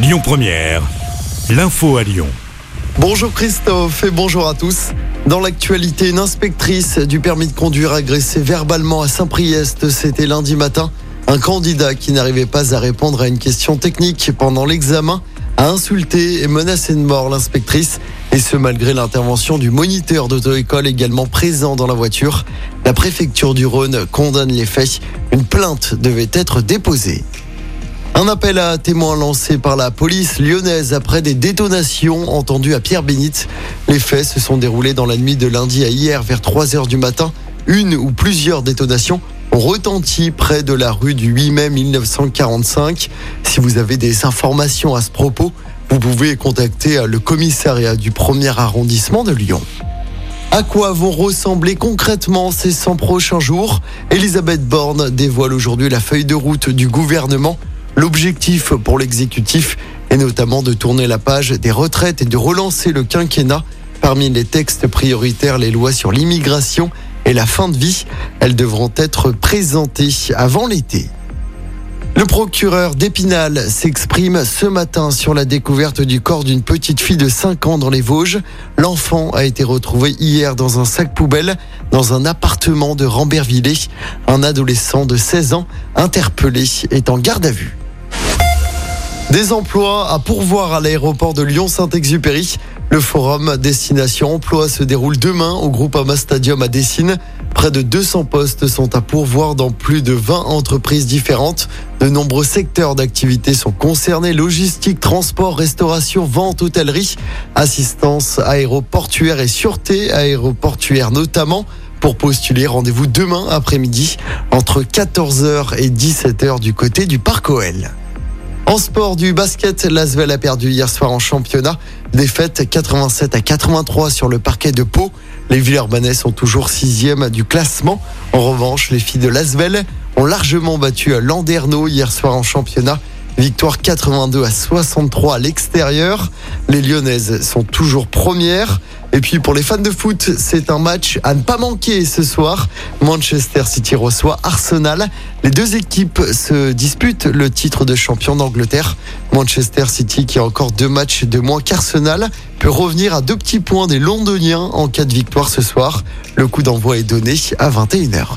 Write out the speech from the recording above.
Lyon Première, l'info à Lyon. Bonjour Christophe et bonjour à tous. Dans l'actualité, une inspectrice du permis de conduire agressée verbalement à Saint-Priest, c'était lundi matin. Un candidat qui n'arrivait pas à répondre à une question technique pendant l'examen a insulté et menacé de mort l'inspectrice, et ce malgré l'intervention du moniteur d'auto-école également présent dans la voiture. La préfecture du Rhône condamne les faits. Une plainte devait être déposée. Un appel à témoins lancé par la police lyonnaise après des détonations entendues à Pierre-Bénite. Les faits se sont déroulés dans la nuit de lundi à hier vers 3 heures du matin. Une ou plusieurs détonations ont retenti près de la rue du 8 mai 1945. Si vous avez des informations à ce propos, vous pouvez contacter le commissariat du premier arrondissement de Lyon. À quoi vont ressembler concrètement ces 100 prochains jours? Elisabeth Borne dévoile aujourd'hui la feuille de route du gouvernement. L'objectif pour l'exécutif est notamment de tourner la page des retraites et de relancer le quinquennat. Parmi les textes prioritaires, les lois sur l'immigration et la fin de vie, elles devront être présentées avant l'été. Le procureur d'Épinal s'exprime ce matin sur la découverte du corps d'une petite fille de 5 ans dans les Vosges. L'enfant a été retrouvé hier dans un sac poubelle dans un appartement de Rambervillers. Un adolescent de 16 ans interpellé est en garde à vue. Des emplois à pourvoir à l'aéroport de Lyon-Saint-Exupéry. Le forum Destination Emploi se déroule demain au groupe Ama Stadium à Dessine. Près de 200 postes sont à pourvoir dans plus de 20 entreprises différentes. De nombreux secteurs d'activité sont concernés logistique, transport, restauration, vente, hôtellerie, assistance aéroportuaire et sûreté aéroportuaire notamment. Pour postuler, rendez-vous demain après-midi entre 14h et 17h du côté du Parc OL. En sport du basket, l'Asvel a perdu hier soir en championnat. Défaite 87 à 83 sur le parquet de Pau. Les Villeurbanais sont toujours sixième du classement. En revanche, les filles de l'Asvel ont largement battu Landerneau hier soir en championnat. Victoire 82 à 63 à l'extérieur. Les Lyonnaises sont toujours premières. Et puis pour les fans de foot, c'est un match à ne pas manquer ce soir. Manchester City reçoit Arsenal. Les deux équipes se disputent le titre de champion d'Angleterre. Manchester City, qui a encore deux matchs de moins qu'Arsenal, peut revenir à deux petits points des Londoniens en cas de victoire ce soir. Le coup d'envoi est donné à 21h.